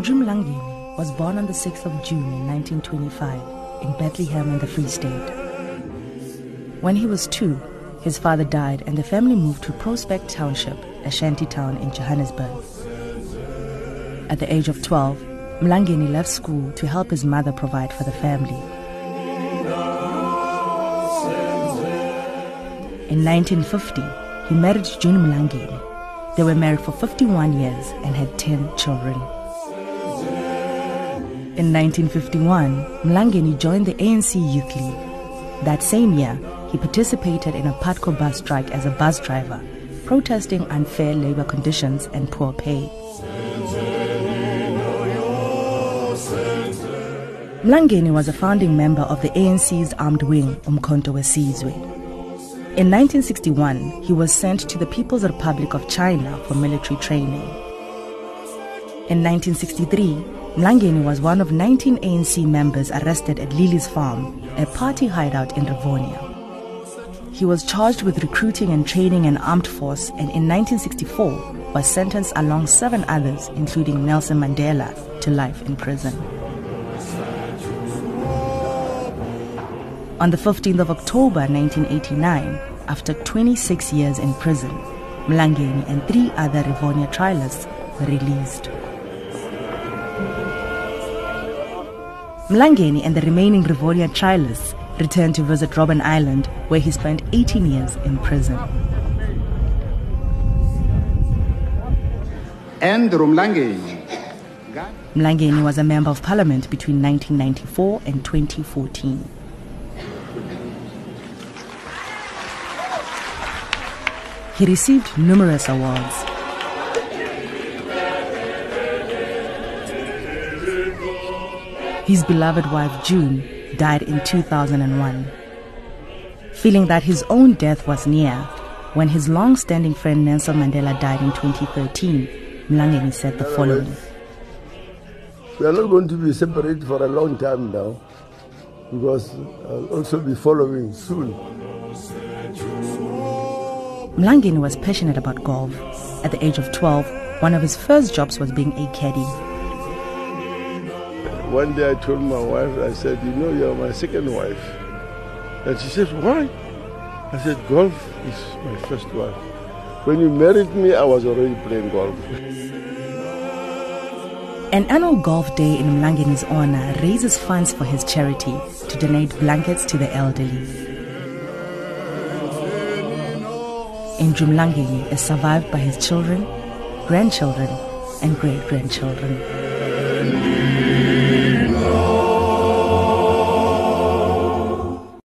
Andrew Mlangeni was born on the 6th of June in 1925 in Bethlehem in the Free State. When he was two, his father died and the family moved to Prospect Township, a shanty town in Johannesburg. At the age of 12, Mlangeni left school to help his mother provide for the family. In 1950, he married June Mlangeni. They were married for 51 years and had 10 children. In 1951, Mlangeni joined the ANC Youth League. That same year, he participated in a Putco bus strike as a bus driver, protesting unfair labor conditions and poor pay. Mlangeni was a founding member of the ANC's armed wing, Umkhonto Wesizwe. In 1961, he was sent to the People's Republic of China for military training. In 1963, Mlangeni was one of 19 ANC members arrested at Lily's farm, a party hideout in Rivonia. He was charged with recruiting and training an armed force and in 1964 was sentenced along seven others, including Nelson Mandela, to life in prison. On the 15th of October 1989, after 26 years in prison, Mlangeni and three other Rivonia trialists were released. Mlangeni and the remaining Rivonia trialists returned to visit Robben Island, where he spent 18 years in prison. Andrew Mlangeni. Mlangeni was a member of parliament between 1994 and 2014. He received numerous awards. His beloved wife June died in 2001. Feeling that his own death was near, when his long standing friend Nelson Mandela died in 2013, Mlangeni said the following We are not going to be separated for a long time now because I'll also be following soon. Mlangeni was passionate about golf. At the age of 12, one of his first jobs was being a caddy. One day I told my wife, I said, You know, you're my second wife. And she said, Why? I said, Golf is my first wife. When you married me, I was already playing golf. An annual golf day in Mlangeni's honor raises funds for his charity to donate blankets to the elderly. Andrew Mlangeni is survived by his children, grandchildren, and great grandchildren.